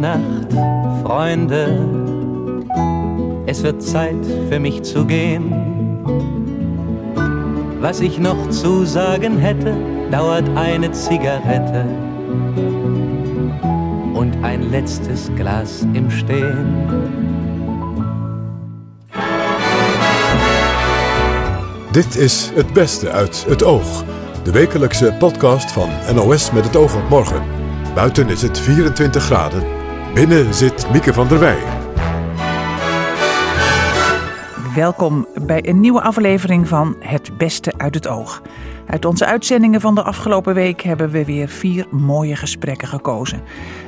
Nacht, Freunde. Es wird Zeit für mich zu gehen. Was ich noch zu sagen hätte, dauert eine Zigarette und ein letztes Glas im Stehen. Dit is Het Beste uit het Oog. De wekelijkse podcast van NOS met het oog op morgen. Buiten is het 24 graden. Binnen zit Mieke van der Wij. Welkom bij een nieuwe aflevering van Het Beste uit het Oog. Uit onze uitzendingen van de afgelopen week hebben we weer vier mooie gesprekken gekozen.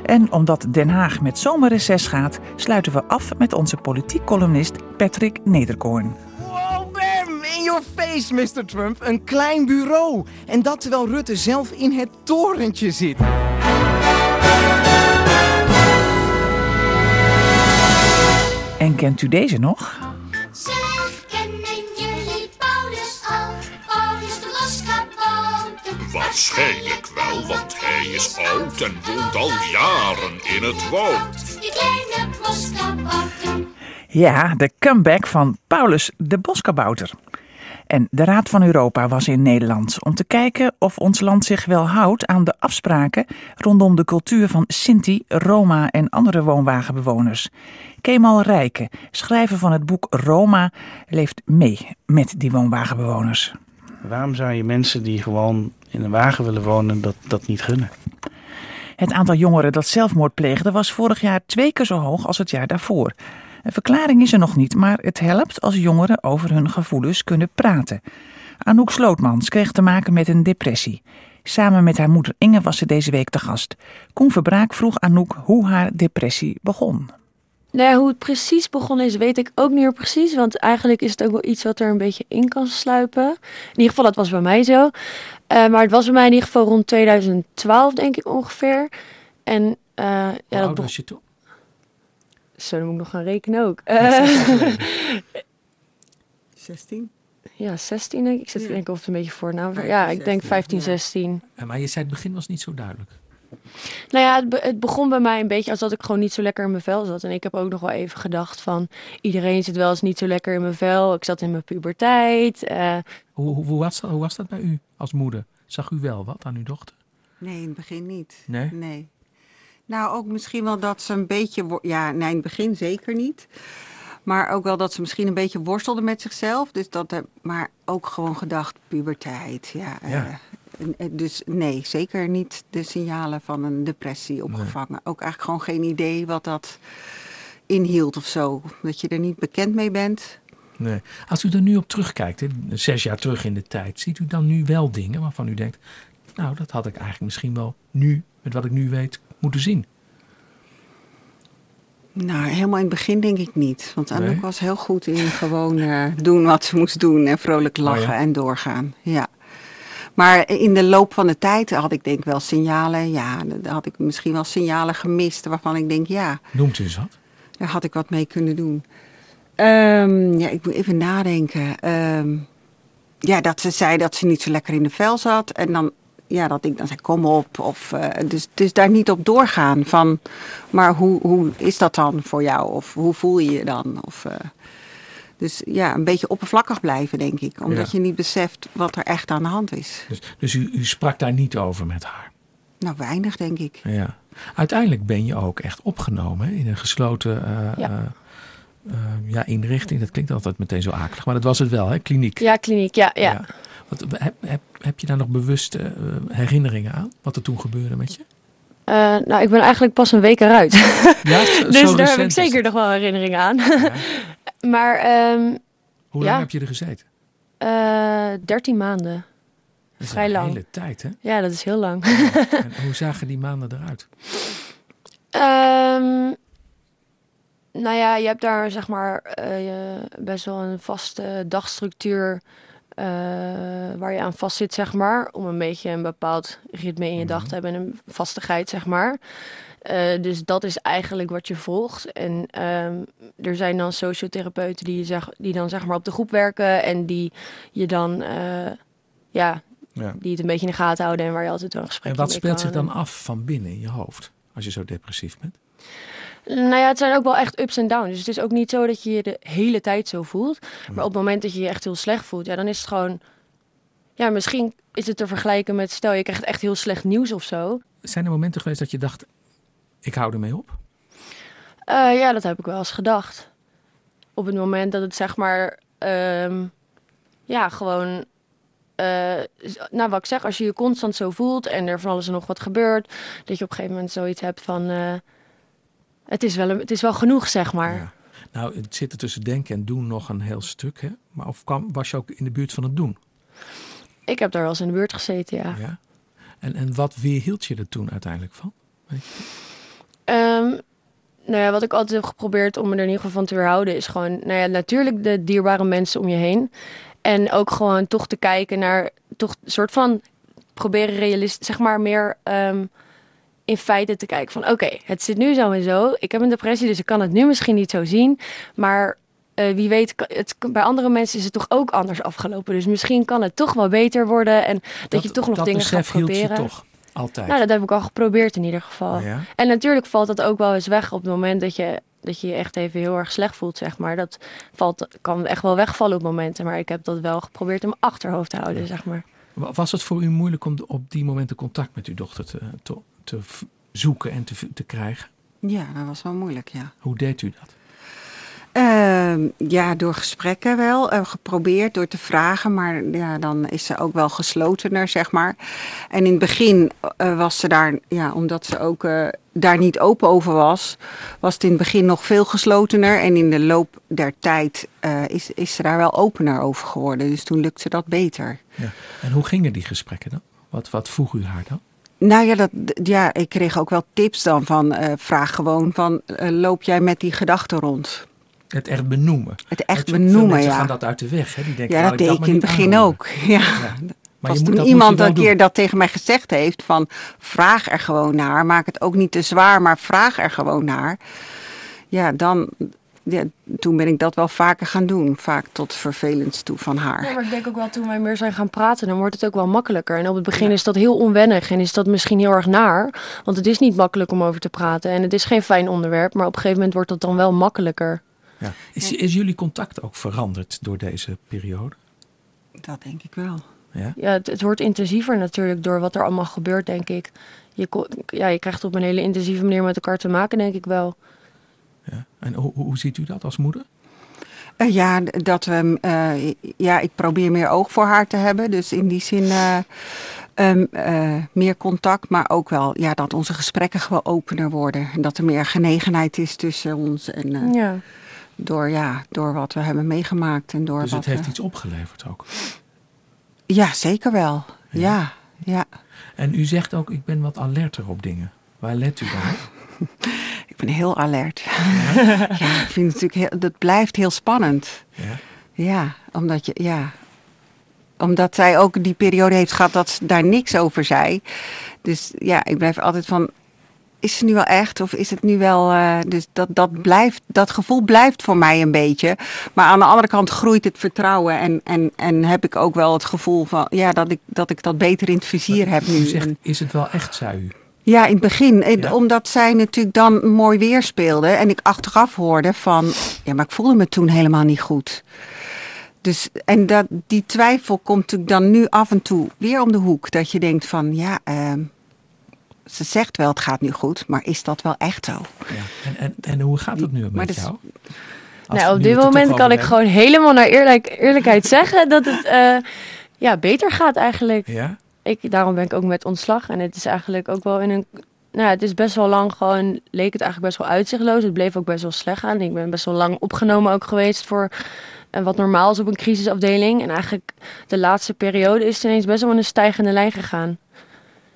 En omdat Den Haag met zomerreces gaat, sluiten we af met onze politiek columnist Patrick Nederkoorn. Wow, bam! In your face, Mr. Trump. Een klein bureau. En dat terwijl Rutte zelf in het torentje zit. En kent u deze nog? Zeg, kennen jullie Paulus al? Paulus de loskabouter. Waarschijnlijk wel, want hij is oud en woont al jaren in het woud. Die kleine loskabouter. Ja, de comeback van Paulus de Boskabouter. En de Raad van Europa was in Nederland om te kijken of ons land zich wel houdt aan de afspraken rondom de cultuur van Sinti, Roma en andere woonwagenbewoners. Kemal Rijken, schrijver van het boek Roma, leeft mee met die woonwagenbewoners. Waarom zou je mensen die gewoon in een wagen willen wonen dat, dat niet gunnen? Het aantal jongeren dat zelfmoord pleegde was vorig jaar twee keer zo hoog als het jaar daarvoor. Een verklaring is er nog niet, maar het helpt als jongeren over hun gevoelens kunnen praten. Anouk Slootmans kreeg te maken met een depressie. Samen met haar moeder Inge was ze deze week te gast. Koen Verbraak vroeg Anouk hoe haar depressie begon. Nou ja, hoe het precies begonnen is, weet ik ook niet meer precies. Want eigenlijk is het ook wel iets wat er een beetje in kan sluipen. In ieder geval, dat was bij mij zo. Eh, maar het was bij mij in ieder geval rond 2012, denk ik ongeveer. En eh, ja, Hoe dat oud begon- was je toen? Zo, dan moet ik nog gaan rekenen ook. Eh, 16? ja, 16 denk ik. Ik zit Ja. denken of het een beetje voornaam was. 15, Ja, ik denk 16, 15, ja. 16. Eh, Maar je zei het begin was niet zo duidelijk. Nou ja, het, be- het begon bij mij een beetje als dat ik gewoon niet zo lekker in mijn vel zat. En ik heb ook nog wel even gedacht van... iedereen zit wel eens niet zo lekker in mijn vel. Ik zat in mijn puberteit. eh, Hoe, hoe, hoe, was dat, hoe was dat bij u als moeder? Zag u wel wat aan uw dochter? Nee, in het begin niet. Nee? Nee. Nou, ook misschien wel dat ze een beetje... Ja, nee, in het begin zeker niet. Maar ook wel dat ze misschien een beetje worstelde met zichzelf. Dus dat, maar ook gewoon gedacht, puberteit. Ja, Ja. eh, en dus nee, zeker niet de signalen van een depressie opgevangen. Ook eigenlijk gewoon geen idee wat dat inhield of zo. Dat je er niet bekend mee bent. Nee. Als u er nu op terugkijkt, hè, zes jaar terug in de tijd, ziet u dan nu wel dingen waarvan u denkt, nou dat had ik eigenlijk misschien wel nu, met wat ik nu weet, moeten zien. Nou, helemaal in het begin denk ik niet. Want Anouk Nee? was heel goed in gewoon eh, doen wat ze moest doen en vrolijk lachen Oh ja? en doorgaan. Ja. Maar in de loop van de tijd had ik denk wel signalen, ja, had ik misschien wel signalen gemist waarvan ik denk, ja, Noemt u eens wat? daar had ik wat mee kunnen doen. Ehm, ja, ik moet even nadenken. Ehm, ja, dat ze zei dat ze niet zo lekker in de vel zat. En dan, ja, dat ik dan zei, kom op. Of, eh, dus, dus daar niet op doorgaan. Van, maar hoe, hoe is dat dan voor jou? Of hoe voel je je dan? Of, eh, dus ja, een beetje oppervlakkig blijven, denk ik. Omdat Ja. je niet beseft wat er echt aan de hand is. Dus, dus u, u sprak daar niet over met haar. Nou, weinig, denk ik. Ja. Uiteindelijk ben je ook echt opgenomen hè, in een gesloten eh, Ja. ja, inrichting. Dat klinkt altijd meteen zo akelig, maar dat was het wel, hè? kliniek. ja, kliniek, ja, ja. Wat, heb, heb, heb je daar nog bewuste eh, herinneringen aan? Wat er toen gebeurde met je? Eh, nou, ik ben eigenlijk pas een week eruit. Ja, zo- dus zo daar heb ik zeker nog wel herinneringen aan. Ja. maar ehm Hoe Ja. lang heb je er gezeten? eh 13 maanden. Dat is Vrij een lang. hele tijd, hè? Ja, dat is heel lang. En hoe zagen die maanden eruit? Ehm, nou ja, je hebt daar zeg maar best wel een vaste dagstructuur eh, waar je aan vast zit, zeg maar. Om een beetje een bepaald ritme in je dag te hebben en een vastigheid, zeg maar. Eh, dus dat is eigenlijk wat je volgt. En ehm, er zijn dan sociotherapeuten die, je zeg, die dan zeg maar op de groep werken en die je dan, eh, ja, Ja. die het een beetje in de gaten houden en waar je altijd wel een gesprek En wat speelt zich dan af van binnen in je hoofd als je zo depressief bent? Nou ja, het zijn ook wel echt ups en downs. Dus het is ook niet zo dat je je de hele tijd zo voelt. Maar op het moment dat je je echt heel slecht voelt, ja, dan is het gewoon... Ja, misschien is het te vergelijken met, stel je krijgt echt heel slecht nieuws of zo. Zijn er momenten geweest dat je dacht, ik hou ermee op? Eh, ja, dat heb ik wel eens gedacht. Op het moment dat het zeg maar, ehm, ja, gewoon, eh, nou wat ik zeg, als je je constant zo voelt en er van alles en nog wat gebeurt, dat je op een gegeven moment zoiets hebt van, eh, het, is wel, een- het is wel genoeg, zeg maar. Ja. Nou, het zit er tussen denken en doen nog een heel stuk, hè? Maar of kwam, was je ook in de buurt van het doen? Ik heb daar wel eens in de buurt gezeten, ja. Ja. En, en wat weerhield je er toen uiteindelijk van? Weet je? Ehm, nou ja, wat ik altijd heb geprobeerd om me er in ieder geval van te weerhouden, is gewoon, nou ja, natuurlijk de dierbare mensen om je heen. En ook gewoon toch te kijken naar, toch een soort van proberen realistisch, zeg maar meer ehm, in feite te kijken van, oké, het zit nu zo en zo. Ik heb een depressie, dus ik kan het nu misschien niet zo zien. Maar eh, wie weet, het, bij andere mensen is het toch ook anders afgelopen. Dus misschien kan het toch wel beter worden en dat, je toch nog dat dingen gaat proberen. je toch altijd? Nou, dat heb ik al geprobeerd in ieder geval. Ja. En natuurlijk valt dat ook wel eens weg op het moment dat je dat je je echt even heel erg slecht voelt, zeg maar. Dat valt, kan echt wel wegvallen op momenten. Maar ik heb dat wel geprobeerd in mijn achterhoofd te houden, zeg maar. Wa- Was het voor u moeilijk om op die momenten contact met uw dochter te, te, te zoeken en te, te krijgen? Ja, dat was wel moeilijk, ja. Hoe deed u dat? Ehm, ja, door gesprekken wel. eh, geprobeerd door te vragen, maar ja, dan is ze ook wel geslotener, zeg maar. En in het begin eh, was ze daar, ja, omdat ze ook eh, daar niet open over was, was het in het begin nog veel geslotener. En in de loop der tijd is, is ze daar wel opener over geworden. Dus toen lukte dat beter. Ja. En hoe gingen die gesprekken dan? Wat, wat vroeg u haar dan? Nou ja, dat, ja, ik kreeg ook wel tips dan van, eh, vraag gewoon van, eh, loop jij met die gedachten rond? Het echt benoemen. Het echt benoemen, ja. gaan dat uit de weg. Hè? Die denken, Ja, dat deed ik in het begin aanhoren. ook. Ja. Maar Als toen dat iemand een keer doen. dat tegen mij gezegd heeft van vraag er gewoon naar, maak het ook niet te zwaar, maar vraag er gewoon naar. Ja, dan, ja, toen ben ik dat wel vaker gaan doen, vaak tot vervelend toe van haar. Ja, maar ik denk ook wel toen wij meer zijn gaan praten, dan wordt het ook wel makkelijker. En op het begin is dat heel onwennig en is dat misschien heel erg naar. Want het is niet makkelijk om over te praten en het is geen fijn onderwerp. Maar op een gegeven moment wordt dat dan wel makkelijker. Ja. Is, is jullie contact ook veranderd door deze periode? Dat denk ik wel. Ja? Ja, het, het wordt intensiever natuurlijk door wat er allemaal gebeurt, denk ik. Je, ja, je krijgt op een hele intensieve manier met elkaar te maken, denk ik wel. Ja. En hoe, hoe ziet u dat als moeder? Eh, ja, dat we, eh, ja, ik probeer meer oog voor haar te hebben. Dus in die zin eh, ehm, eh, meer contact, maar ook wel ja, dat onze gesprekken gewoon opener worden. En dat er meer genegenheid is tussen ons. En, eh, Ja. door, ja, door wat we hebben meegemaakt. En door Dus wat het heeft we- iets opgeleverd ook. Ja, zeker wel. Ja, ja. En u zegt ook, ik ben wat alerter op dingen. Waar let u dan op? Ik ben heel alert. Ja, ik vind het natuurlijk heel, dat blijft heel spannend. Ja. Ja, omdat je, ja. Omdat zij ook die periode heeft gehad dat ze daar niks over zei. Dus ja, ik blijf altijd van. Is het nu wel echt of is het nu wel. eh, dus dat, dat, blijft, dat gevoel blijft voor mij een beetje. Maar aan de andere kant groeit het vertrouwen. En, en, en heb ik ook wel het gevoel van. Ja, dat ik dat, ik dat beter in het vizier heb nu. Zegt, is het wel echt, zei u? Ja, in het begin. Ja. Omdat zij natuurlijk dan mooi weer speelde. En ik achteraf hoorde van... Ja, maar ik voelde me toen helemaal niet goed. Dus, en dat, die twijfel komt natuurlijk dan nu af en toe weer om de hoek. Dat je denkt van, ja, ehm, ze zegt wel het gaat nu goed. Maar is dat wel echt zo? Ja. En, en, en hoe gaat het nu met dat jou? Als Nou, op dit moment kan ik hebben. gewoon helemaal naar eerlijk, eerlijkheid zeggen dat het eh, ja, beter gaat eigenlijk. Ja? Ik, daarom ben ik ook met ontslag. En het is eigenlijk ook wel in een. Nou, ja, het is best wel lang gewoon. Leek het eigenlijk best wel uitzichtloos. Het bleef ook best wel slecht gaan. Ik ben best wel lang opgenomen ook geweest voor. eh, wat normaal is op een crisisafdeling. En eigenlijk de laatste periode is het ineens best wel in een stijgende lijn gegaan.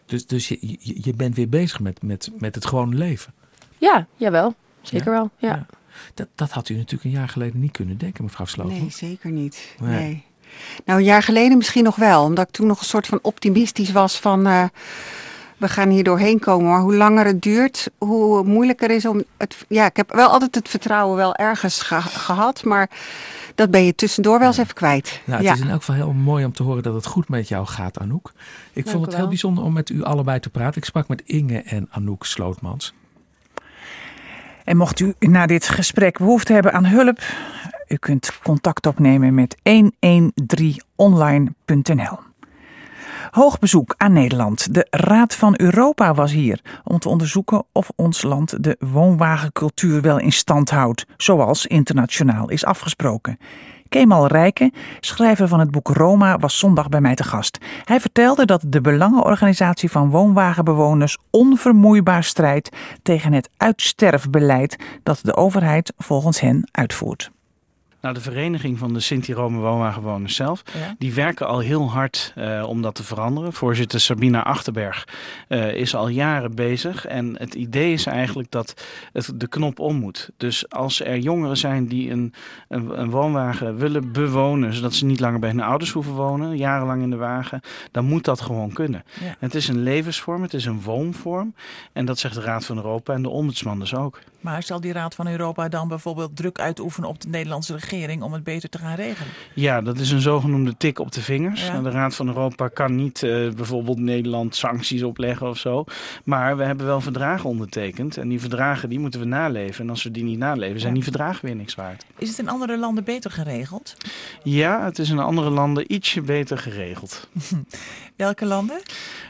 Dus, dus je, je, je bent weer bezig met, met, met het gewone leven. Ja, jawel. Zeker wel. Ja. Ja. Dat, dat had u natuurlijk een jaar geleden niet kunnen denken, mevrouw Slootman. Nee, zeker niet. Nee. Nee. Nou, een jaar geleden misschien nog wel. Omdat ik toen nog een soort van optimistisch was van... eh, we gaan hier doorheen komen. Maar hoe langer het duurt, hoe moeilijker is om het... Ja, ik heb wel altijd het vertrouwen wel ergens ge- gehad. Maar dat ben je tussendoor wel eens even kwijt. Nou, het ja. is in elk geval heel mooi om te horen dat het goed met jou gaat, Anouk. Ik vond het heel bijzonder om met u allebei te praten. Ik sprak met Inge en Anouk Slootmans. En mocht u na dit gesprek behoefte hebben aan hulp, u kunt contact opnemen met 113online.nl. Hoog bezoek aan Nederland. De Raad van Europa was hier om te onderzoeken of ons land de woonwagencultuur wel in stand houdt, zoals internationaal is afgesproken. Kemal Rijken, schrijver van het boek Roma, was zondag bij mij te gast. Hij vertelde dat de Belangenorganisatie van Woonwagenbewoners onvermoeibaar strijdt tegen het uitsterfbeleid dat de overheid volgens hen uitvoert. Nou, de vereniging van de Sinti-Rome woonwagenwoners zelf, Ja. die werken al heel hard eh, om dat te veranderen. Voorzitter Sabina Achterberg eh, is al jaren bezig. En het idee is eigenlijk dat het de knop om moet. Dus als er jongeren zijn die een, een, een woonwagen willen bewonen, zodat ze niet langer bij hun ouders hoeven wonen, jarenlang in de wagen, dan moet dat gewoon kunnen. Ja. Het is een levensvorm, het is een woonvorm. En dat zegt de Raad van Europa en de Ombudsman dus ook. Maar zal die Raad van Europa dan bijvoorbeeld druk uitoefenen op de Nederlandse regering om het beter te gaan regelen? Ja, dat is een zogenoemde tik op de vingers. Ja. De Raad van Europa kan niet eh, bijvoorbeeld Nederland sancties opleggen of zo. Maar we hebben wel verdragen ondertekend. En die verdragen die moeten we naleven. En als we die niet naleven, zijn Ja. die verdragen weer niks waard. Is het in andere landen beter geregeld? Ja, het is in andere landen ietsje beter geregeld. Welke landen?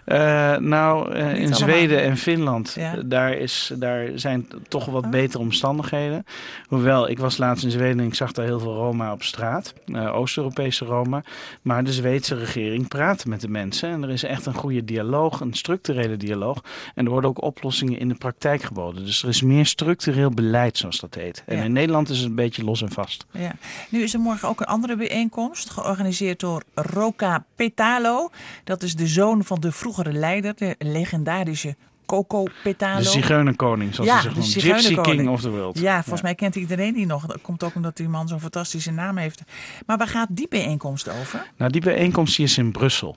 Eh, nou, eh, in allemaal. Zweden en Finland, Ja. daar, is, daar zijn toch wat betere omstandigheden. Hoewel, ik was laatst in Zweden en ik zag daar heel veel Roma op straat. eh, Oost-Europese Roma. Maar de Zweedse regering praat met de mensen. En er is echt een goede dialoog, een structurele dialoog. En er worden ook oplossingen in de praktijk geboden. Dus er is meer structureel beleid, zoals dat heet. En Ja. in Nederland is het een beetje los en vast. Ja. Nu is er morgen ook een andere bijeenkomst, georganiseerd door Roca Petalo. Dat is de zoon van de vroegere leider, de legendarische Coco Petalo. De zigeunerkoning, zoals Ja, de noemt. Gypsy. King of the world. Ja, volgens mij kent iedereen die nog. Dat komt ook omdat die man zo'n fantastische naam heeft. Maar waar gaat die bijeenkomst over? Nou, die bijeenkomst die is in Brussel.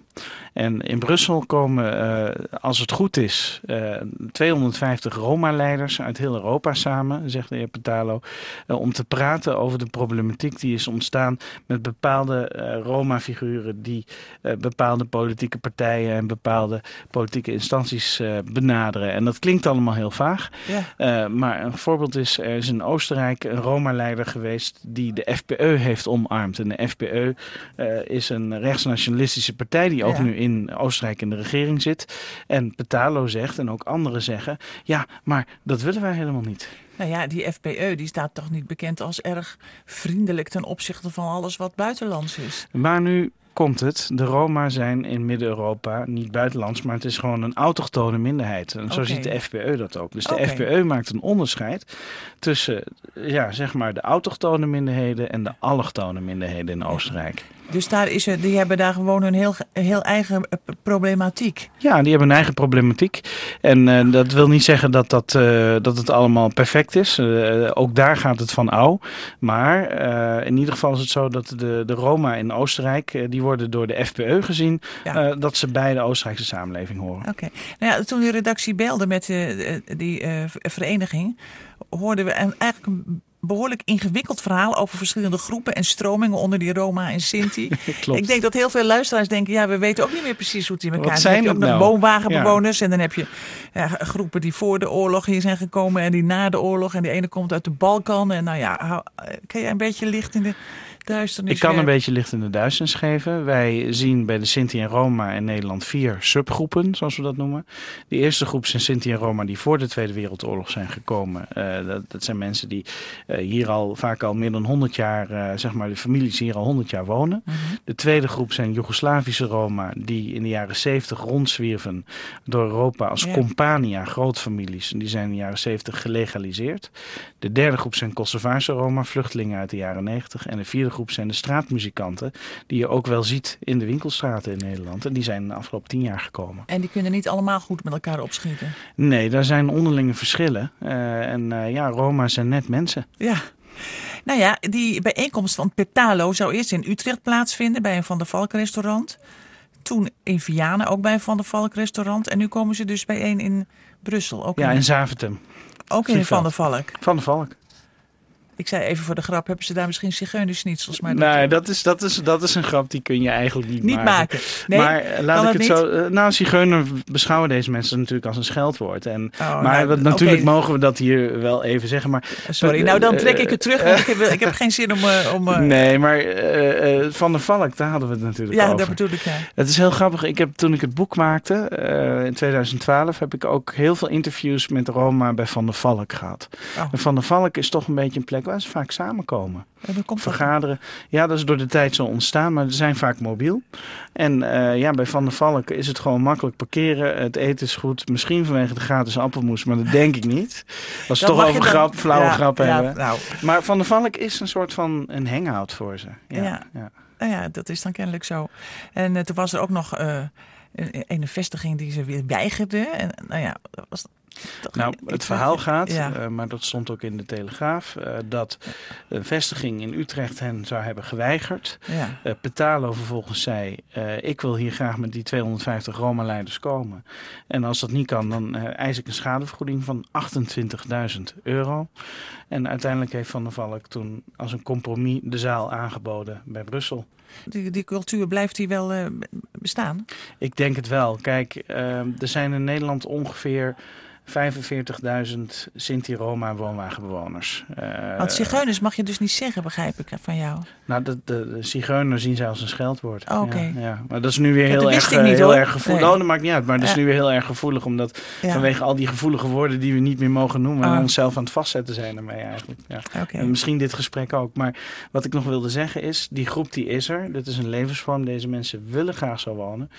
En in Brussel komen, eh, als het goed is, eh 250 Roma-leiders uit heel Europa samen, zegt de heer Petalo, eh, om te praten over de problematiek die is ontstaan met bepaalde eh, Roma-figuren die eh, bepaalde politieke partijen en bepaalde politieke instanties eh, benaderen. En dat klinkt allemaal heel vaag. Ja. Eh, maar een voorbeeld is, er is in Oostenrijk een Roma-leider geweest die de FPE heeft omarmd. En de FPE eh, is een rechtsnationalistische partij die ook Ja. nu in Oostenrijk in de regering zit. En Petalo zegt, en ook anderen zeggen, ja, maar dat willen wij helemaal niet. Nou ja, die FPE die staat toch niet bekend als erg vriendelijk ten opzichte van alles wat buitenlands is. Maar nu komt het. De Roma zijn in Midden-Europa niet buitenlands, maar het is gewoon een autochtone minderheid. En zo ziet de FPE dat ook. Dus de Oké. FPE maakt een onderscheid tussen ja, zeg maar de autochtone minderheden en de allochtone minderheden in Oostenrijk. Dus daar is er, die hebben daar gewoon een heel, heel eigen eh, problematiek. Ja, die hebben een eigen problematiek. En eh, dat wil niet zeggen dat, dat, eh, dat het allemaal perfect is. Ook daar gaat het van ouw. Maar in ieder geval is het zo dat de, de Roma in Oostenrijk, die worden door de FPE gezien Ja. dat ze bij de Oostenrijkse samenleving horen. Oké. Nou ja, toen de redactie belde met die vereniging, hoorden we eigenlijk een behoorlijk ingewikkeld verhaal over verschillende groepen en stromingen onder die Roma en Sinti. Klopt. Ik denk dat heel veel luisteraars denken, ja, we weten ook niet meer precies hoe het in elkaar zit. Dan zijn heb je ook nou? woonwagenbewoners en dan heb je ja, groepen die voor de oorlog hier zijn gekomen en die na de oorlog. En die ene komt uit de Balkan. En nou ja, eh, kan jij een beetje licht in de duisternis Ik kan een beetje licht in de duisternis geven. Wij zien bij de Sinti en Roma in Nederland vier subgroepen, zoals we dat noemen. De eerste groep zijn Sinti en Roma die voor de Tweede Wereldoorlog zijn gekomen. Eh, dat, dat zijn mensen die eh, hier al vaak al meer dan 100 jaar, eh, zeg maar de families hier al 100 jaar wonen. Mhm. De tweede groep zijn Joegoslavische Roma die in de jaren 70 rondzwierven door Europa als Ja. compania, grootfamilies. En die zijn in de jaren 70 gelegaliseerd. De derde groep zijn Kosovaarse Roma, vluchtelingen uit de jaren 90. En de vierde groep zijn de straatmuzikanten, die je ook wel ziet in de winkelstraten in Nederland. En die zijn de afgelopen tien jaar gekomen. En die kunnen niet allemaal goed met elkaar opschieten. Nee, daar zijn onderlinge verschillen. Eh, en eh, ja, Roma zijn net mensen. Ja. Nou ja, die bijeenkomst van Petalo zou eerst in Utrecht plaatsvinden bij een Van der Valk restaurant. Toen in Vianen ook bij een Van der Valk restaurant. En nu komen ze dus bijeen in Brussel. Ook Ja, in, in Zaventem. ook in. Van der Valk. Van de Valk. Ik zei even voor de grap, hebben ze daar misschien zigeunersnitzels? Maar dat- Nee, dat is, dat, is, dat is een grap die kun je eigenlijk niet, Niet maken. Nee, maar eh, laat ik het zo. eh, Nou, zigeuner beschouwen deze mensen natuurlijk als een scheldwoord. En, Oh, maar nou, natuurlijk mogen we dat hier wel even zeggen. Maar, Sorry, nou dan trek ik het terug, want ik heb, ik heb geen zin om... eh, om eh, Nee, maar eh, eh, Van der Valk, daar hadden we het natuurlijk ja, over. dat bedoel ik, ja. Het is heel grappig. Ik heb, toen ik het boek maakte, eh, in 2012, heb ik ook heel veel interviews met Roma bij Van der Valk gehad. Oh. En Van der Valk is toch een beetje een plek waar ze vaak samenkomen. En dan komt dat. Vergaderen. Ja, dat is door de tijd zo ontstaan, maar ze zijn vaak mobiel. En eh, ja, bij Van der Valk is het gewoon makkelijk parkeren. Het eten is goed. Misschien vanwege de gratis appelmoes, maar dat denk ik niet. We Dan toch over dan- grap, flauwe Ja, grappen ja, hebben. nou. Maar Van der Valk is een soort van een hangout voor ze. Ja, Ja. Nou ja, dat is dan kennelijk zo. En eh, toen was er ook nog eh, een, een vestiging die ze weer weigerde. En nou ja, dat was toch Nou, het verhaal gaat, Ja. eh, maar dat stond ook in de Telegraaf, eh, dat een vestiging in Utrecht hen zou hebben geweigerd. Ja. Eh, Petalo vervolgens zei, ik wil hier graag met die 250 Roma-leiders komen. En als dat niet kan, dan eis ik een schadevergoeding van 28.000 euro. En uiteindelijk heeft Van der Valk toen als een compromis de zaal aangeboden bij Brussel. Die, die cultuur blijft die wel bestaan? Ik denk het wel. Kijk, eh, er zijn in Nederland ongeveer 45.000 Sinti-Roma woonwagenbewoners. Eh, Want zigeuners mag je dus niet zeggen, begrijp ik van jou. Nou, de, de, de zigeuner zien zij als een scheldwoord. Oh, oké. Ja, ja. Maar dat is nu weer heel erg, niet, eh, heel erg gevoelig. Nee. Oh, dat maakt niet uit. Maar dat is nu weer heel erg gevoelig. Omdat Ja. vanwege al die gevoelige woorden die we niet meer mogen noemen. En Ah. onszelf aan het vastzetten zijn ermee eigenlijk. Ja. En misschien dit gesprek ook. Maar wat ik nog wilde zeggen is, die groep die is er. Dit is een levensvorm. Deze mensen willen graag zo wonen.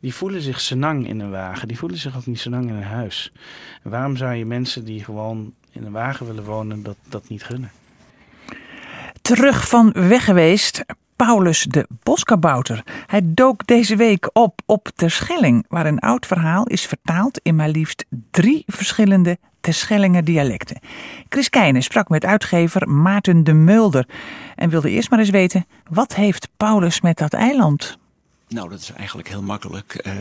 Die voelen zich senang in een wagen. Die voelen zich ook niet senang in een huis. Waarom zou je mensen die gewoon in een wagen willen wonen, dat, dat niet gunnen? Terug van weg geweest, Paulus de Boskabouter. Hij dook deze week op op Terschelling, waar een oud verhaal is vertaald in maar liefst drie verschillende Terschellinger dialecten. Chris Keijnen sprak met uitgever Maarten de Mulder en wilde eerst maar eens weten, wat heeft Paulus met dat eiland? Nou, dat is eigenlijk heel makkelijk. Eh,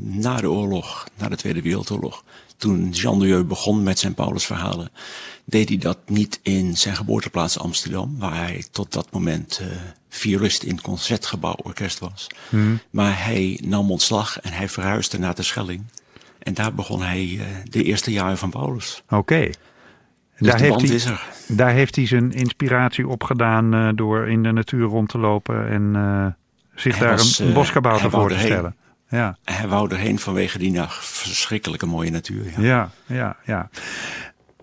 na de oorlog, na de Tweede Wereldoorlog, toen Jean Dieu begon met zijn Paulusverhalen, deed hij dat niet in zijn geboorteplaats Amsterdam, waar hij tot dat moment eh violist in het Concertgebouworkest was. Maar hij nam ontslag en hij verhuisde naar de Schelling. En daar begon hij eh, de eerste jaren van Paulus. Oké. Dus Daar, heeft hij, daar heeft hij zijn inspiratie opgedaan eh door in de natuur rond te lopen en zich daar was, een eh, boskabouter voor te stellen. Ja, Hij wou erheen vanwege die nou, verschrikkelijke mooie natuur. Ja. ja, ja, ja.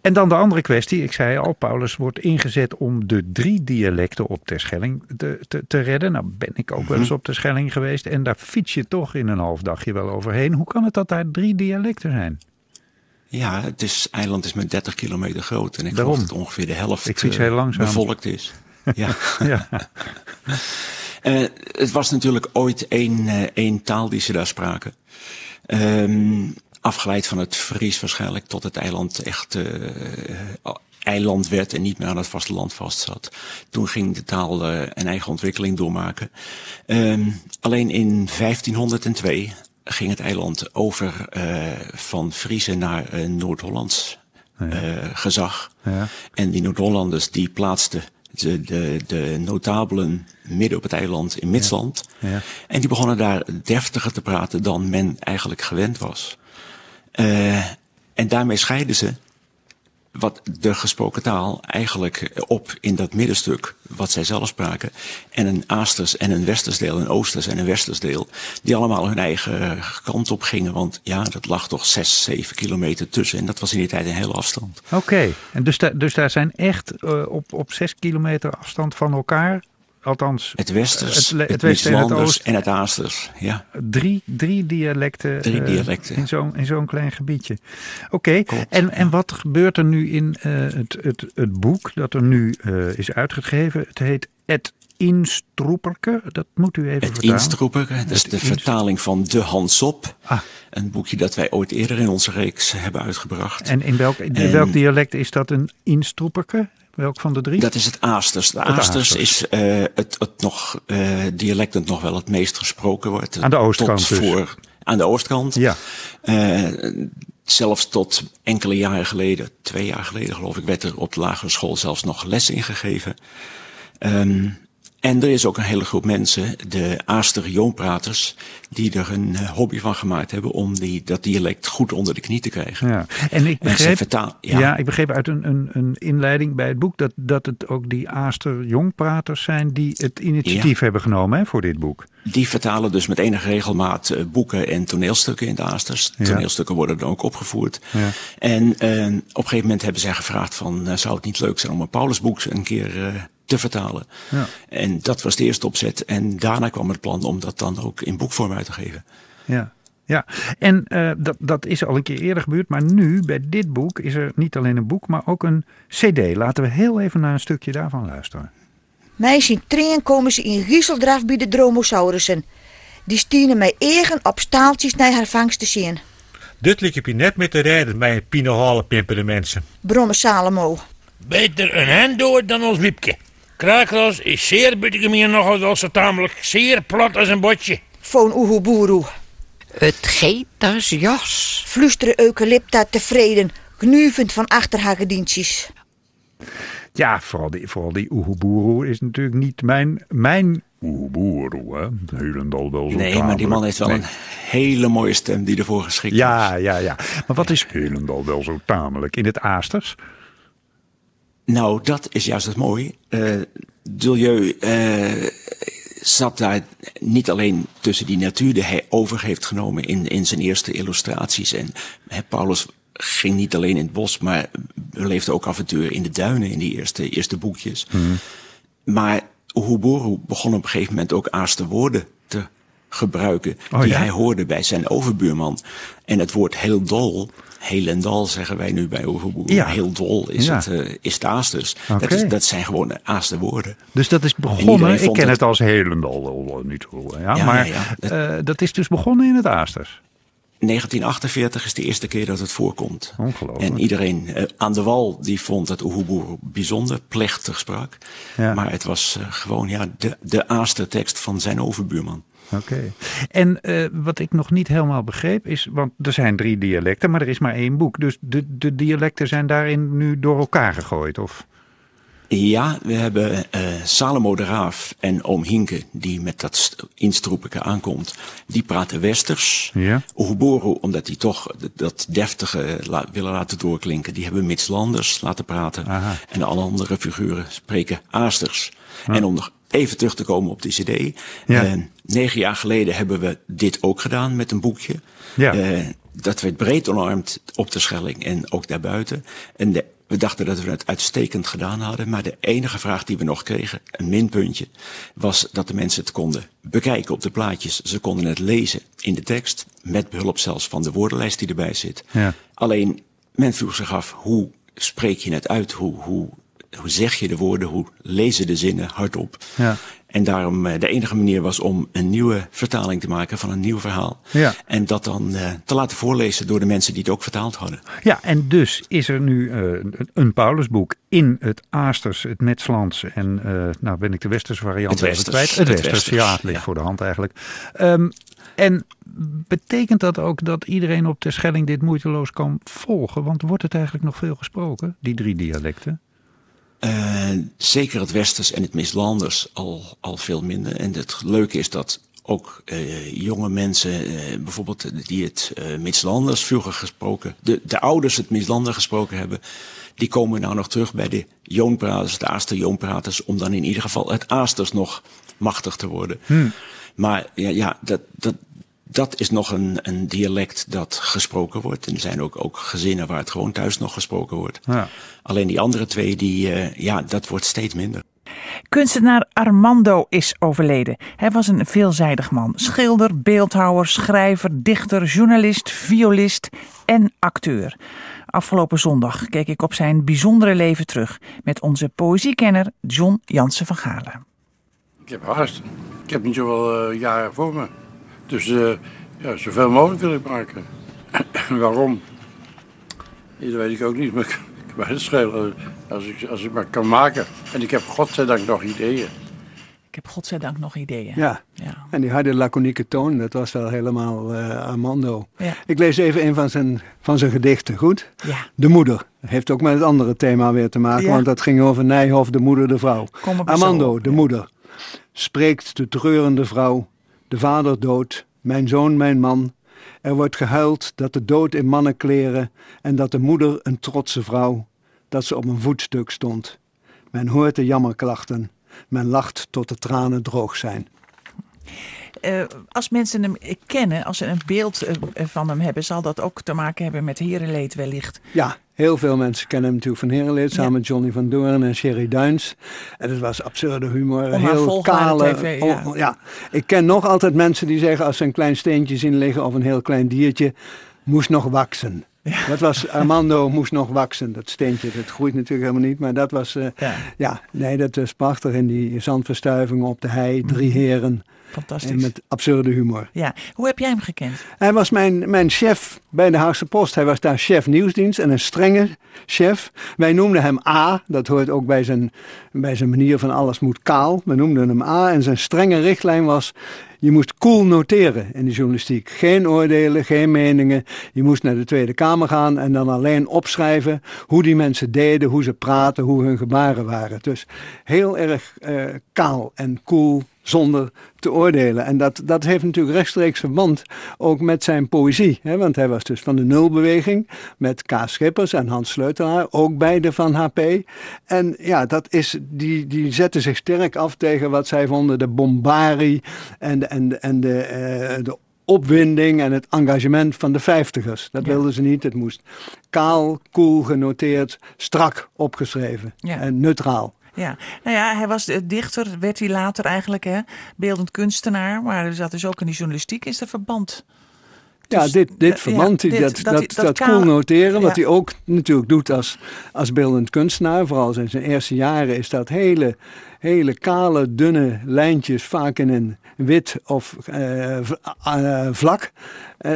En dan de andere kwestie. Ik zei al, Paulus wordt ingezet om de drie dialecten op Terschelling te, te, te redden. Nou ben ik ook wel eens op Terschelling geweest. En daar fiets je toch in een half dagje wel overheen. Hoe kan het dat daar drie dialecten zijn? Ja, het is, eiland is met 30 kilometer groot. En ik Daarom. geloof dat ongeveer de helft Ik fiets eh, heel langzaam. bevolkt is. Ja. Ja. Eh, het was natuurlijk ooit één, eh, één taal die ze daar spraken. Ehm, afgeleid van het Fries waarschijnlijk tot het eiland echt eh, eiland werd en niet meer aan het vasteland vastzat. Toen ging de taal een eigen ontwikkeling doormaken. Ehm, alleen in 1502 ging het eiland over eh, van Friese naar Noord-Hollands gezag. Ja. En die Noord-Hollanders die plaatsten de, de, de notabelen midden op het eiland in Midsland. Ja. En die begonnen daar deftiger te praten dan men eigenlijk gewend was. Eh, en daarmee scheiden ze wat de gesproken taal eigenlijk op in dat middenstuk wat zij zelf spraken. En een Aasters en een Westers deel, een Oosters en een Westers deel. Die allemaal hun eigen kant op gingen. Want ja, dat lag toch zes, zeven kilometer tussen. En dat was in die tijd een hele afstand. Oké, en dus, dus daar zijn echt eh, op, op zes kilometer afstand van elkaar, althans Het Westers, het, het, het Westen en het Oosten, en het Aasters. Ja. drie, drie dialecten, Drie eh, dialecten. in zo'n in zo'n klein gebiedje. Oké, en, en wat gebeurt er nu in eh, het, het, het boek dat er nu eh, is uitgegeven? Het heet Het Instroeperke, dat moet u even Het vertalen. Instroeper, dat is Het de vertaling van De Hansop. Ah. Een boekje dat wij ooit eerder in onze reeks hebben uitgebracht. En in welk, in welk dialect is dat een Instroeperke? Welk van de drie? Dat is het Aasters. De Aasters is eh, het, het nog, eh, dialect dat nog wel het meest gesproken wordt. Aan de oostkant Tot dus. voor, aan de oostkant. Ja. Eh, zelfs tot enkele jaren geleden, twee jaar geleden geloof ik, werd er op de lagere school zelfs nog les ingegeven. Ehm, en er is ook een hele groep mensen, de Aaster Joompraters, die er een eh, hobby van gemaakt hebben om die, dat dialect goed onder de knie te krijgen. Ja. En ik begreep, vertaal- ja. ja. ik begreep uit een, een, een inleiding bij het boek dat, dat het ook die Aaster Jongpraters zijn die het initiatief hebben genomen hè, voor dit boek. Die vertalen dus met enige regelmaat eh, boeken en toneelstukken in de Aasters. Ja. Toneelstukken worden dan ook opgevoerd. Ja. En eh, op een gegeven moment hebben zij gevraagd van, zou het niet leuk zijn om een Paulusboek een keer te vertalen? Ja. En dat was de eerste opzet. En daarna kwam het plan om dat dan ook in boekvorm uit te geven. Ja, ja. en eh, dat, dat is al een keer eerder gebeurd. Maar nu, bij dit boek, is er niet alleen een boek, maar ook een cd. Laten we heel even naar een stukje daarvan luisteren. Meisje in trein komen ze in rieseldraf bij de dromosaurussen. Die stienen mij eigen op staaltjes naar haar vangst te zien. Dit liep je net met de rijden bij een pinahale pimpende mensen. Bromme Salomo. Beter een hen door dan ons Wiepke. Kraakros is zeer buitengemeen nogal wel zo tamelijk zeer plat als een botje. Foon oehoeboeroe. Het geet jas. Fluisteren eucalypta tevreden, gnuvend van achterhagedientjes. Ja, vooral die, vooral die Oehoeboeroe is natuurlijk niet mijn, mijn Oehoeboeroe. Hè? Helendal wel zo Nee, maar die man heeft wel Nee. een hele mooie stem die ervoor geschikt is. Ja, ja, ja. Maar wat is Helendal wel zo tamelijk in het Aasters? Nou, dat is juist het mooie. Eh Dulieu eh, zat daar niet alleen tussen die natuur die hij over heeft genomen in, in zijn eerste illustraties. En Paulus ging niet alleen in het bos, maar beleefde ook avonturen in de duinen in die eerste, eerste boekjes. Maar Oehoeboeroe begon op een gegeven moment ook Aaste woorden te gebruiken. Oh, die ja? hij hoorde bij zijn overbuurman. En het woord heel dol, helendal zeggen wij nu bij Oehoeboeroe. Ja. Heel dol is, Ja. het, eh, is het Aasters. Dat, is, dat zijn gewoon Aaste woorden. Dus dat is En begonnen, ik ken het- het als Helendal wel niet zo, ja, Ja, maar eh, dat is dus begonnen in het Aasters. 1948 is de eerste keer dat het voorkomt. Ongelooflijk. En iedereen eh, aan de wal die vond dat Oehoeboer bijzonder plechtig sprak. Ja. Maar het was eh, gewoon ja, de, de aaste tekst van zijn overbuurman. Oké. En eh, wat ik nog niet helemaal begreep is, want er zijn drie dialecten, maar er is maar één boek. Dus de, de dialecten zijn daarin nu door elkaar gegooid, of? Ja, we hebben eh Salomo de Raaf en oom Hinke, die met dat st- instroepelijke aankomt. Die praten westers. Ja. Omdat die toch dat deftige la- willen laten doorklinken. Die hebben Midslanders laten praten. Aha. En alle andere figuren spreken Aasters. En om nog even terug te komen op de cd. Ja. eh, negen jaar geleden hebben we dit ook gedaan met een boekje. Ja. Eh, dat werd breed omarmd op de Schelling en ook daarbuiten. En de, we dachten dat we het uitstekend gedaan hadden. Maar de enige vraag die we nog kregen, een minpuntje, was dat de mensen het konden bekijken op de plaatjes. Ze konden het lezen in de tekst, met behulp zelfs van de woordenlijst die erbij zit. Ja. Alleen, men vroeg zich af, hoe spreek je het uit? Hoe, hoe, hoe zeg je de woorden? Hoe lezen de zinnen hardop? Ja. En daarom eh, de enige manier was om een nieuwe vertaling te maken van een nieuw verhaal. Ja. En dat dan eh, te laten voorlezen door de mensen die het ook vertaald hadden. Ja, en dus is er nu eh, een- Paulusboek in het Aasters, het Metslands en eh, nou ben ik de Westerse variant Het Westers, kwijt. Het, het Westers, Westers, ja, het ligt ja. voor de hand eigenlijk. Ehm, en betekent dat ook dat iedereen op de Schelling dit moeiteloos kan volgen? Want wordt het eigenlijk nog veel gesproken, die drie dialecten? Eh, zeker het Westers en het Mislanders al, al veel minder. En het leuke is dat ook eh, jonge mensen, eh, bijvoorbeeld die het eh Mislanders vroeger gesproken, de, de ouders het Mislander gesproken hebben, die komen nou nog terug bij de Joonpraters, de Aaster Joonpraters, om dan in ieder geval het Aasters nog machtig te worden. Hmm. Maar ja, ja dat, dat, dat is nog een, een dialect dat gesproken wordt. En er zijn ook, ook gezinnen waar het gewoon thuis nog gesproken wordt. Ja. Alleen die andere twee, die, eh, ja, dat wordt steeds minder. Kunstenaar Armando is overleden. Hij was een veelzijdig man. Schilder, beeldhouwer, schrijver, dichter, journalist, violist en acteur. Afgelopen zondag keek ik op zijn bijzondere leven terug met onze poëziekenner John Jansen van Galen. Ik heb haast. Ik heb niet zoveel eh, jaren voor me. Dus eh, ja, zoveel mogelijk wil ik maken. Waarom? Dat weet ik ook niet, maar ik kan mij het schelen als ik, als ik maar kan maken. En ik heb godzijdank nog ideeën. Ik heb godzijdank nog ideeën. Ja. Ja. en die harde laconieke toon, dat was wel helemaal eh, Armando. Ja. Ik lees even een van zijn, van zijn gedichten, goed? Ja. De moeder. Heeft ook met het andere thema weer te maken, Ja. want dat ging over Nijhoff, de moeder, de vrouw. Zo Armando, op, de moeder. Spreekt de treurende vrouw, de vader dood, mijn zoon, mijn man. Er wordt gehuild dat de dood in mannenkleren en dat de moeder een trotse vrouw, dat ze op een voetstuk stond. Men hoort de jammerklachten, men lacht tot de tranen droog zijn. Eh, als mensen hem kennen, als ze een beeld eh, van hem hebben, zal dat ook te maken hebben met herenleed wellicht. Ja, heel veel mensen kennen hem natuurlijk van Herenleed, samen met Johnny van Doorn en Sherry Duins. En het was absurde humor, heel kale. TV, ja. oh, ja. Ik ken nog altijd mensen die zeggen als ze een klein steentje zien liggen of een heel klein diertje, moest nog waksen. Dat was Armando moest nog waksen. Dat steentje, dat groeit natuurlijk helemaal niet. Maar dat was, eh, ja. nee, dat was prachtig. In die zandverstuivingen op de hei, drie heren. Fantastisch. En met absurde humor. Ja, hoe heb jij hem gekend? Hij was mijn, mijn chef bij de Haagse Post. Hij was daar chef nieuwsdienst en een strenge chef. Wij noemden hem A. Dat hoort ook bij zijn, bij zijn manier van alles moet kaal. We noemden hem A. En zijn strenge richtlijn was... Je moest cool noteren in de journalistiek. Geen oordelen, geen meningen. Je moest naar de Tweede Kamer gaan en dan alleen opschrijven hoe die mensen deden, hoe ze praten, hoe hun gebaren waren. Dus heel erg eh, kaal en cool zonder te oordelen. En dat, dat heeft natuurlijk rechtstreeks verband ook met zijn poëzie. Hè? Want hij was dus van de nulbeweging met K. Schippers en Hans Sleutelaar, ook beide van HP. En ja, dat is, die, die zetten zich sterk af tegen wat zij vonden de bombarie en de, en de, en de, eh, de opwinding en het engagement van de vijftigers. Dat Ja. wilden ze niet. Het moest kaal, cool genoteerd, strak opgeschreven Ja. en neutraal. Ja, nou ja, hij was dichter, werd hij later eigenlijk, hè, beeldend kunstenaar. Maar er zat dus ook in die journalistiek is er verband. Ja, Dus, dit, eh, dit ja, verband, die- dit- dat, dat dat, cool noteren, wat ja. hij ook natuurlijk doet als, als beeldend kunstenaar. Vooral in zijn eerste jaren is dat hele, hele kale, dunne lijntjes, vaak in een wit of eh, v- eh, vlak. eh,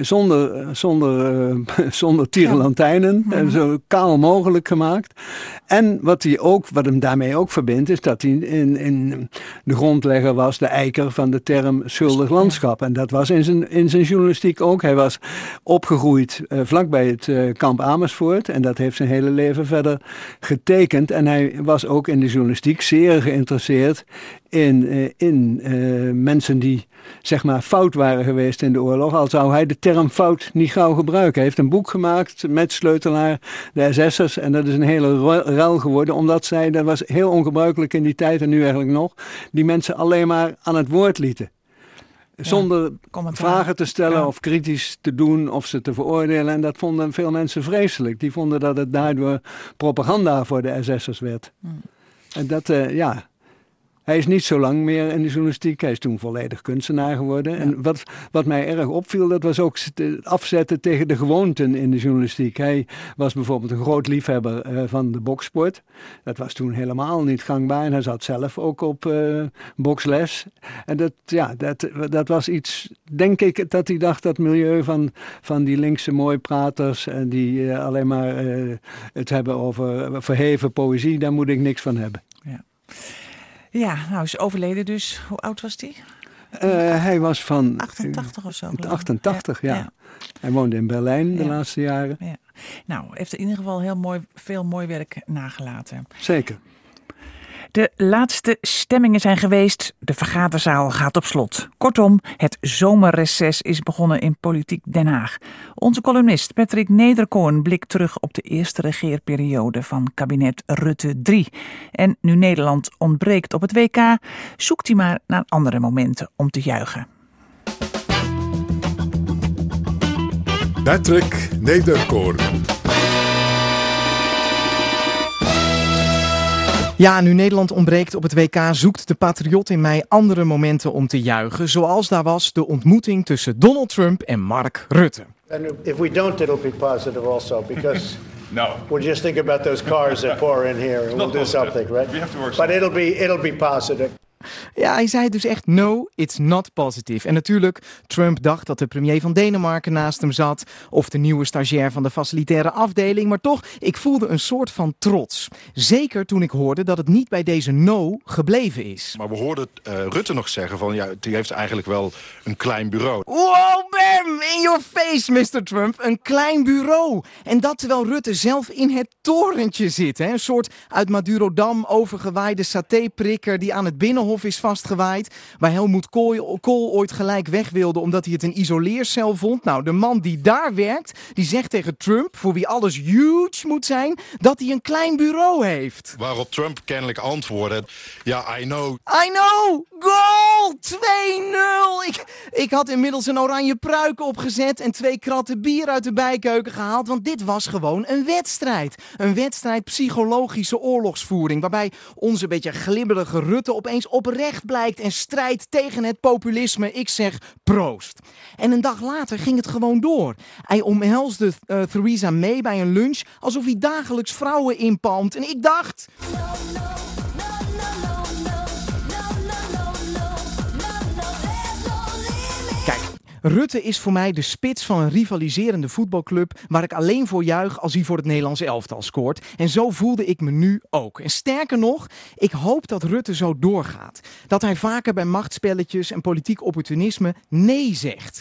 zonder, zonder, eh, zonder tierenlantijnen, eh, zo kaal mogelijk gemaakt. En wat, hij ook, wat hem daarmee ook verbindt, is dat hij in, in de grondlegger was, de eiker van de term schuldig landschap. En dat was in zijn, in zijn journalistiek ook. Hij was opgegroeid eh, vlakbij het eh, kamp Amersfoort. En dat heeft zijn hele leven verder getekend. En hij was ook in de journalistiek zeer geïnteresseerd in, eh, in eh, mensen die zeg maar fout waren geweest in de oorlog. Al zou hij de term fout niet gauw gebruiken. Hij heeft een boek gemaakt met Sleutelaar, de SS'ers. En dat is een hele ru- ruil geworden. Omdat zij, dat was heel ongebruikelijk in die tijd en nu eigenlijk nog, die mensen alleen maar aan het woord lieten. Zonder vragen te stellen Ja. of kritisch te doen of ze te veroordelen. En dat vonden veel mensen vreselijk. Die vonden dat het daardoor propaganda voor de SS'ers werd. Hmm. En dat, eh, ja. Hij is niet zo lang meer in de journalistiek. Hij is toen volledig kunstenaar geworden. En wat, wat mij erg opviel, dat was ook het afzetten tegen de gewoonten in de journalistiek. Hij was bijvoorbeeld een groot liefhebber eh, van de boksport. Dat was toen helemaal niet gangbaar. En hij zat zelf ook op eh, boksles. En dat, ja, dat, dat was iets, denk ik, dat hij dacht dat milieu van, van die linkse mooipraters... en die eh, alleen maar het hebben over verheven poëzie, daar moet ik niks van hebben. Ja. Ja, nou is overleden dus. Hoe oud was hij? Eh, hij was van 88 of zo. geloof ik. 88, ja. Ja. Hij woonde in Berlijn de Ja. laatste jaren. Ja. Nou, heeft in ieder geval heel mooi, veel mooi werk nagelaten. Zeker. De laatste stemmingen zijn geweest. De vergaderzaal gaat op slot. Kortom, het zomerreces is begonnen in Politiek Den Haag. Onze columnist Patrick Nederkoorn blikt terug op de eerste regeerperiode van kabinet Rutte 3. En nu Nederland ontbreekt op het WK, zoekt hij maar naar andere momenten om te juichen. Patrick Nederkoorn. Ja, nu Nederland ontbreekt op het WK, zoekt de patriot in mij andere momenten om te juichen. Zoals daar was de ontmoeting tussen Donald Trump en Mark Rutte. And if we don't, it'll be positive also because No. we'll just think about those cars that pour in here and we'll do something, right? We have to work But it'll be it'll be positive. Ja, hij zei dus echt no, it's not positive. En natuurlijk, Trump dacht dat de premier van Denemarken naast hem zat. Of de nieuwe stagiair van de facilitaire afdeling. Maar toch, ik voelde een soort van trots. Zeker toen ik hoorde dat het niet bij deze no gebleven is. Maar we hoorden eh, Rutte nog zeggen van ja, die heeft eigenlijk wel een klein bureau. Wow, bam! In your face, Mr. Trump. Een klein bureau. En dat terwijl Rutte zelf in het torentje zit. Hè? Een soort uit Madurodam overgewaaide satéprikker die aan het Binnenhof is vastgewaaid. Waar Helmoet Kool, Kool ooit gelijk weg wilde omdat hij het een isoleercel vond. Nou, de man die daar werkt, die zegt tegen Trump, voor wie alles huge moet zijn, dat hij een klein bureau heeft. Waarop Trump kennelijk antwoordde, ja, I know. I know! Goal! 2-0! Ik, ik had inmiddels een oranje pruik opgezet en twee kratten bier uit de bijkeuken gehaald, want dit was gewoon een wedstrijd. Een wedstrijd psychologische oorlogsvoering, waarbij onze beetje glibberige Rutte opeens oprecht blijkt en strijdt tegen het populisme. Ik zeg proost. En een dag later ging het gewoon door. Hij omhelsde eh, Theresa May bij een lunch alsof hij dagelijks vrouwen inpalmt. En ik dacht... Rutte is voor mij de spits van een rivaliserende voetbalclub waar ik alleen voor juich als hij voor het Nederlands elftal scoort. En zo voelde ik me nu ook. En sterker nog, ik hoop dat Rutte zo doorgaat. Dat hij vaker bij machtspelletjes en politiek opportunisme nee zegt.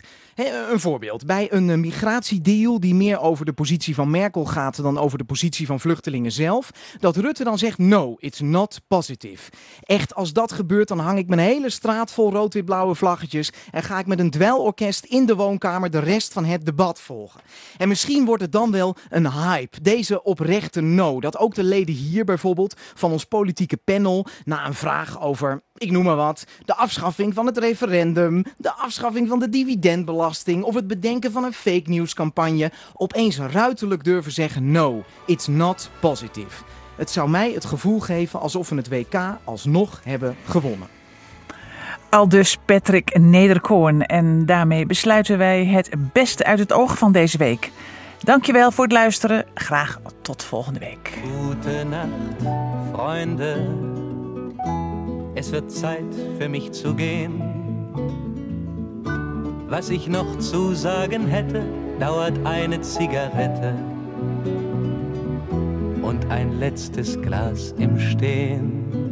Een voorbeeld. Bij een eh, migratiedeal die meer over de positie van Merkel gaat dan over de positie van vluchtelingen zelf. Dat Rutte dan zegt: no, it's not positive. Echt, als dat gebeurt, dan hang ik mijn hele straat vol rood-wit-blauwe vlaggetjes. En ga ik met een dweilorkest in de woonkamer de rest van het debat volgen. En misschien wordt het dan wel een hype. Deze oprechte no. Dat ook de leden hier bijvoorbeeld van ons politieke panel na een vraag over ik noem maar wat, de afschaffing van het referendum, de afschaffing van de dividendbelasting of het bedenken van een fake news campagne opeens ruiterlijk durven zeggen no, it's not positive. Het zou mij het gevoel geven alsof we het WK alsnog hebben gewonnen. Al dus Patrick Nederkoorn. En daarmee besluiten wij het beste uit het oog van deze week. Dankjewel voor het luisteren. Graag tot volgende week. Gute Nacht, Freunde. Es wird Zeit für mich zu gehen. Was ich noch zu sagen hätte, dauert eine Zigarette und ein letztes Glas im Stehen.